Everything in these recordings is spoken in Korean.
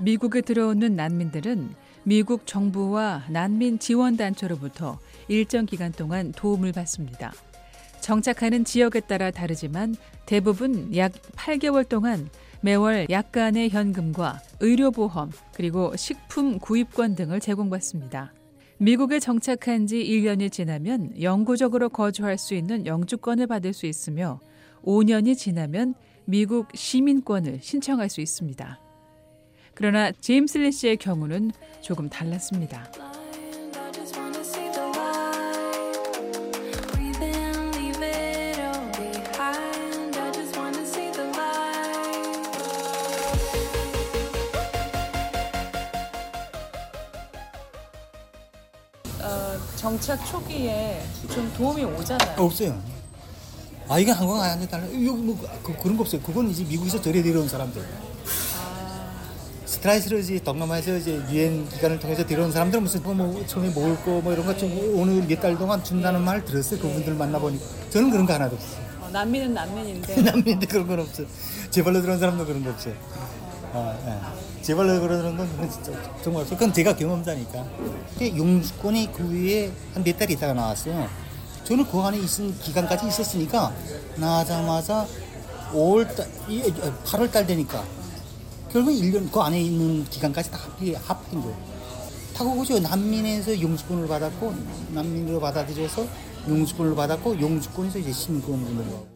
미국에 들어오는 난민들은 미국 정부와 난민 지원 단체로부터 일정 기간 동안 도움을 받습니다. 정착하는 지역에 따라 다르지만 대부분 약 8개월 동안 매월 약간의 현금과 의료보험 그리고 식품 구입권 등을 제공받습니다. 미국에 정착한 지 1년이 지나면 영구적으로 거주할 수 있는 영주권을 받을 수 있으며 5년이 지나면 미국 시민권을 신청할 수 있습니다. 그러나 제임스 리 씨의 경우는 조금 달랐습니다. 어, 정착 초기에 좀 도움이 오잖아요. 없어요. 아 이게 한국 아닌데 달라. 이거 뭐 그, 그런 거 없어요. 그건 이제 미국에서 절에 내려온 사람들. 스트라이스로 이제 동남아에서 이제 유엔 기간을 통해서 들어온 사람들 무슨 뭐, 뭐 처음에 먹을 거 뭐 이런 거좀 오늘 몇 달 동안 준다는 말 들었어요. 그분들 만나보니 저는 그런 거 하나도 없어요. 난민은 난민인데 남인데 그런 건 없어요. 제 발로 들어온 사람도 그런 거 없어요. 아, 예. 제 발로 그러는 건 그건 진짜 정말 없어요. 그건 제가 경험자니까. 근데 용주권이 그 위에 한 몇 달 있다가 나왔어요. 저는 그 안에 있은 기간까지 있었으니까 나자마자 5월 달, 8월 달 되니까 결국 1년 그 안에 있는 기간까지 다 합한 거예요. 타고 오죠. 난민에서 용주권을 받았고 난민으로 받아들여서 용주권을 받았고 용주권에서 이제 신권으로.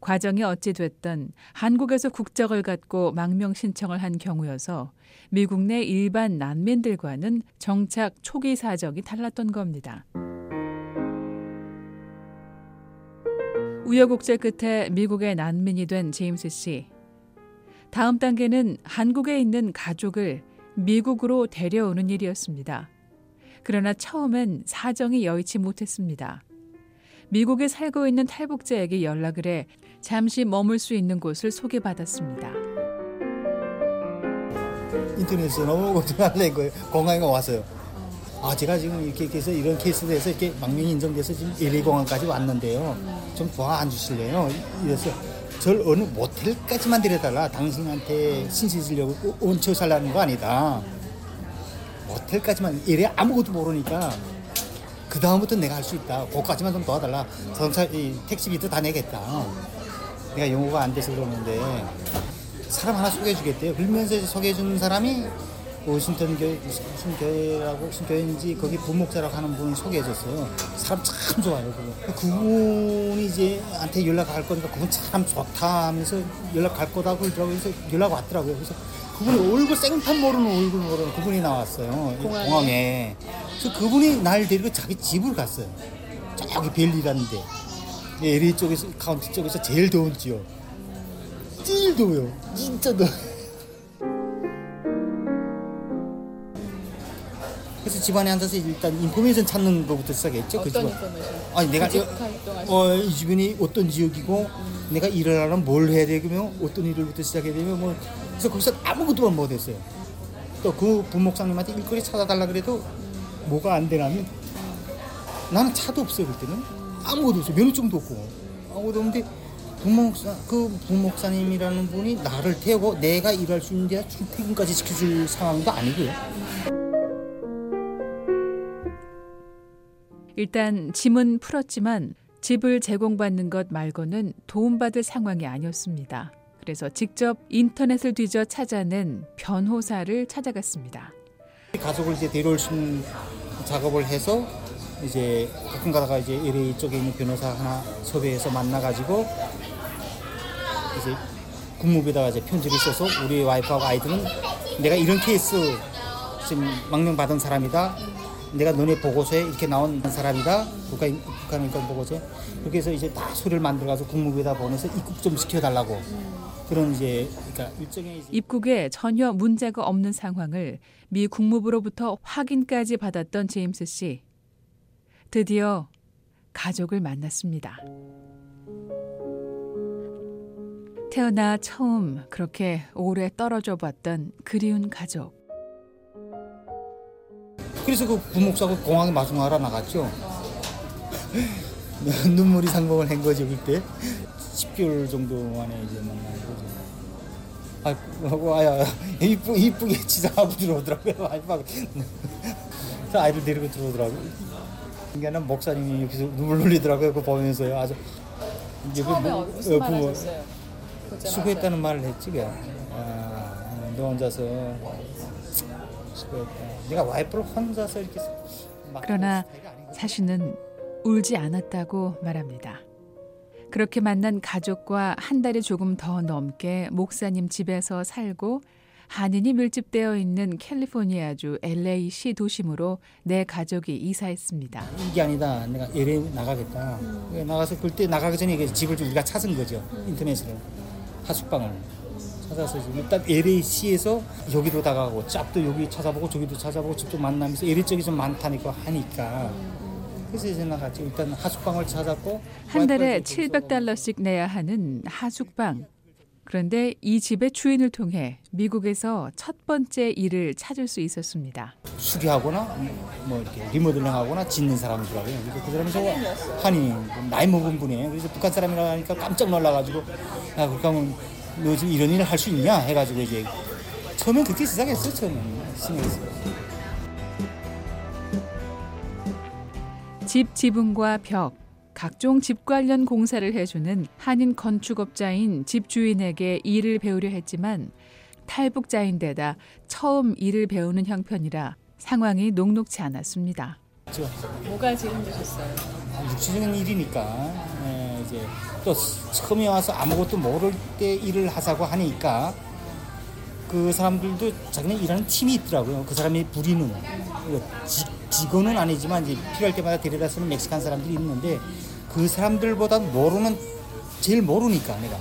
과정이 어찌 됐든 한국에서 국적을 갖고 망명 신청을 한 경우여서 미국 내 일반 난민들과는 정착 초기 사정이 달랐던 겁니다. 우여곡절 끝에 미국의 난민이 된 제임스 씨. 다음 단계는 한국에 있는 가족을 미국으로 데려오는 일이었습니다. 그러나 처음엔 사정이 여의치 못했습니다. 미국에 살고 있는 탈북자에게 연락을 해 잠시 머물 수 있는 곳을 소개받았습니다. 인터넷에서 너무 걱정할래 거예요. 공항에 왔어요. 아 제가 지금 이렇게 해서 이런 케이스에서 이렇게 망명이 인정돼서 지금 LA 공항까지 왔는데요. 좀 도와 주실래요? 이래서 절 어느 모텔까지만 데려달라. 당신한테 신세 지려고 얹혀 살라는 거 아니다. 모텔까지만 이래 아무것도 모르니까 그 다음부터 내가 할 수 있다. 그까지만 좀 도와달라. 자동차 이 택시비도 다 내겠다. 내가 영어가 안 돼서 그러는데 사람 하나 소개해 주겠대요. 그러면서 소개해주는 사람이 워싱턴 교회 무슨 교회라고 무슨 교회인지 거기 부목사라고 하는 분이 소개해 줬어요. 사람 참 좋아요. 그거. 그분이 이제 한테 연락할 거니까 그분 참 좋다 하면서 연락할 거다 그러더라고요. 그래서 연락 왔더라고요. 그래서 그분이 얼굴 생판 모르는 얼굴 모르는 그분이 나왔어요. 공항에? 공항에. 그래서 그분이 날 데리고 자기 집을 갔어요. 저기 Valley라는데. LA 쪽에서 카운티 쪽에서 제일 더운 지역. 제일 더워요. 진짜 더워. 그래서 집안에 앉아서 일단 information 찾는 것부터 시작했죠. 그 집안. information? 아니 내가 이- 활동하시는 어, 이 주변이 어떤 지역이고 내가 일을 하려면 뭘 해야 되며 어떤 일을부터 시작해야 되며 뭐 그래서 거기서 아무것도 못했어요. 또 그 부목사님한테 일거리 찾아달라 그래도 뭐가 안 되냐면 나는 차도 없어요 그때는 아무것도 없어요 면허증도 없고 아무것도 없는데 부목사 그 부목사님이라는 분이 나를 태우고 내가 일할 수 있는 데 출퇴근까지 시켜줄 상황도 아니고요. 일단 짐은 풀었지만 집을 제공받는 것 말고는 도움받을 상황이 아니었습니다. 그래서 직접 인터넷을 뒤져 찾아낸 변호사를 찾아갔습니다. 가족을 이제 데려올 수 있는 작업을 해서 이제 가끔 가다가 이제 LA 쪽에 있는 변호사 하나 섭외해서 만나가지고 이제 국무부에다가 이제 편지를 써서 우리 와이프하고 아이들은 내가 이런 케이스 지금 망명 받은 사람이다. 내가 너네 보고서에 이렇게 나온 사람이다. 국가 북한 인권 보고서에 그렇게 해서 이제 다 소리를 만들어가서 국무부에다 보내서 입국 좀 시켜달라고 그런 이제 그러니까 일종의 이제 입국에 전혀 문제가 없는 상황을 미 국무부로부터 확인까지 받았던 제임스 씨. 드디어 가족을 만났습니다. 태어나 처음 그렇게 오래 떨어져 봤던 그리운 가족. 그래서 그 부목사고 공항에 마중하러 나갔죠. 눈물이 상봉을 한 거죠 그때 10개월 정도 만에 이제 만난 거죠. 아, 하고 아야 이쁘 이쁘게 진짜 하고 들어오더라고요. 아이 막 그래서 아이를 데리고 들어오더라고요. 그러니까 목사님이 여기서 눈물 흘리더라고요. 그거 보면서요. 아주 이제 처음에 뭐- 무슨 어, 말 부모- 하셨어요? 수고했다는 말을 했지, 그냥. 아, 너 혼자서 수고했다. 내가 와이프를 혼자서 이렇게 막 그러나. 자신은 울지 않았다고 말합니다. 그렇게 만난 가족과 한 달이 조금 더 넘게 목사님 집에서 살고 한인이 밀집되어 있는 캘리포니아주 LA시 도심으로 내 가족이 이사했습니다. 이게 아니다. 내가 LA 나가겠다. 그래, 나가서 그때 나가기 전에 이게 집을 좀 우리가 찾은 거죠. 인터넷으로 하숙방을 찾아서 지금 일단 LA시에서 여기도 다가가고 짭도 여기 찾아보고 저기도 찾아보고 집도 만나면서 LA 쪽이 좀 많다니까 하니까 그래서 이제 나갔지. 일단 하숙방을 찾았고 한 달에 와이프가 이제 거기서 700달러씩 내야 하는 하숙방. 그런데 이 집의 주인을 통해 미국에서 첫 번째 일을 찾을 수 있었습니다. 수리하거나 뭐 이렇게 리모델링하거나 짓는 사람이더라고요. 그래서 그 사람이 저 한인 나이 먹은 분이에요. 그래서 북한 사람이라 하니까 깜짝 놀라가지고 야 그렇게 하면 너 지금 이런 일을 할 수 있냐 해가지고 이제 처음엔 그렇게 시작했어 처음엔 신경했어. 집 지붕과 벽, 각종 집 관련 공사를 해주는 한인 건축업자인 집주인에게 일을 배우려 했지만 탈북자인데다 처음 일을 배우는 형편이라 상황이 녹록치 않았습니다. 저 뭐가 제일 힘드셨어요? 육체적인 일이니까 예, 이제 또 처음에 와서 아무것도 모를 때 일을 하자고 하니까 그 사람들도 자기네 일하는 팀이 있더라고요. 그 사람이 부리는 그 지, 직원은 아니지만 이제 필요할 때마다 데려다 쓰는 멕시칸 사람들이 있는데 그 사람들보다 모르는 제일 모르니까 내가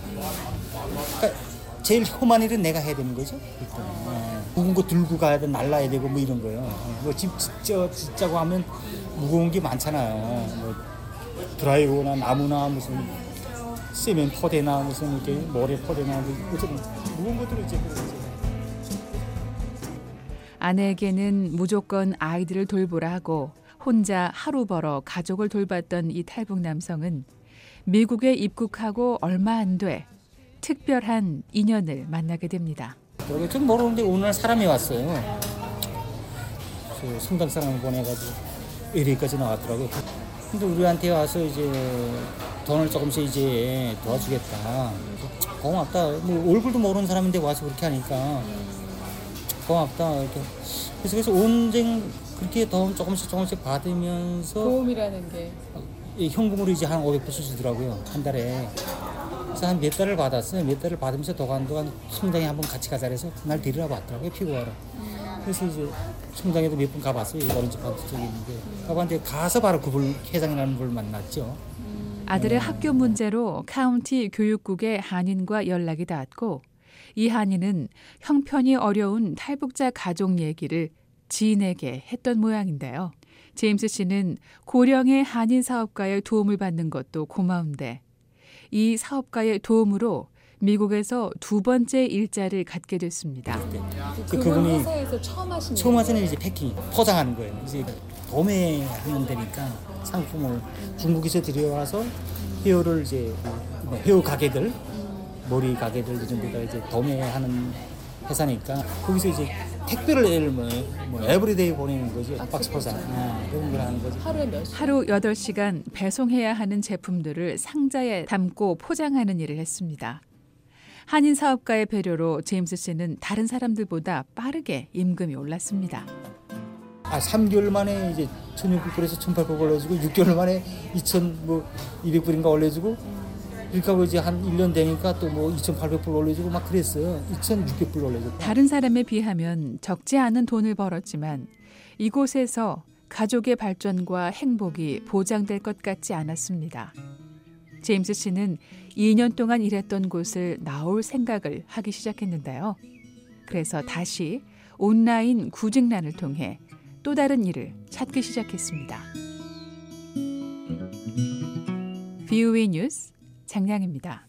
그러니까 제일 험한 일은 내가 해야 되는 거죠. 일단 예. 무거운 거 들고 가야 돼, 날라야 되고 뭐 이런 거요. 뭐집 짓자 짓자고 하면 무거운 게 많잖아요. 뭐 드라이버나 나무나 무슨 세면 포대나 무슨 이렇게 모래 포대나 뭐 어쨌든 무거운 것들을 이제. 아내에게는 무조건 아이들을 돌보라 하고 혼자 하루 벌어 가족을 돌봤던 이 탈북 남성은 미국에 입국하고 얼마 안 돼 특별한 인연을 만나게 됩니다. 좀 모르는데 날 사람이 왔어요. 저 성당 사람을 보내가지고 LA까지 나왔더라고요. 근데 우리한테 와서 이제 돈을 조금씩 이제 도와주겠다. 고맙다. 뭐 얼굴도 모르는 사람인데 와서 그렇게 하니까 고맙다. 이렇게. 그래서 그래서 온쟁 그렇게 돈 조금씩 조금씩 받으면서 도움이라는 게이 현금으로 이제 한 500불씩 주더라고요. 한 달에. 그래서 한 몇 달을 받았어요. 몇 달을 받으면서 도관도관 성당에 한번 같이 가자 그래서 그날 데리러 왔더라고요. 피고하러. 그래서 이제 성당에도 몇 번 가봤어요. 오른쪽 반대 쪽에 있는데. 가봤는데 가서 바로 그분 회장이라는 분을 만났죠. 아들의 학교 문제로 카운티 교육국의 한인과 연락이 닿았고 이 한인은 형편이 어려운 탈북자 가족 얘기를 지인에게 했던 모양인데요. 제임스 씨는 고령의 한인 사업가의 도움을 받는 것도 고마운데 이 사업가의 도움으로 미국에서 두 번째 일자리를 갖게 됐습니다. 그 그분 그분이 회사에서 처음 하신 처음? 하서는 이제 packing, 포장하는 거예요. 이제 도매하는 데니까 상품을 중국에서 들여와서 hair를 이제 뭐 헤어 가게들, 머리 가게들 이런 데다 이제 도매하는 회사니까 거기서 이제 택배를 뭐, 뭐 every day 보내는 거죠. 박스 포장. 아, 그런 걸 하는 거죠. 하루에 몇 시? 하루 8시간 배송해야 하는 제품들을 상자에 담고 포장하는 일을 했습니다. 한인 사업가의 배려로 제임스 씨는 다른 사람들보다 빠르게 임금이 올랐습니다. 아, 3개월 만에 이제 1,600불에서 1,800불 올려주고 6개월 만에 2,000뭐 200불인가 올려주고 하고 이제 한 1년 되니까 또 뭐 2,800불 올려주고 막 그랬어요. 2,600불 올려주고. 다른 사람에 비하면 적지 않은 돈을 벌었지만 이곳에서 가족의 발전과 행복이 보장될 것 같지 않았습니다. 제임스 씨는 2년 동안 일했던 곳을 나올 생각을 하기 시작했는데요. 그래서 다시 온라인 구직란을 통해 또 다른 일을 찾기 시작했습니다. BOE 뉴스 장량입니다.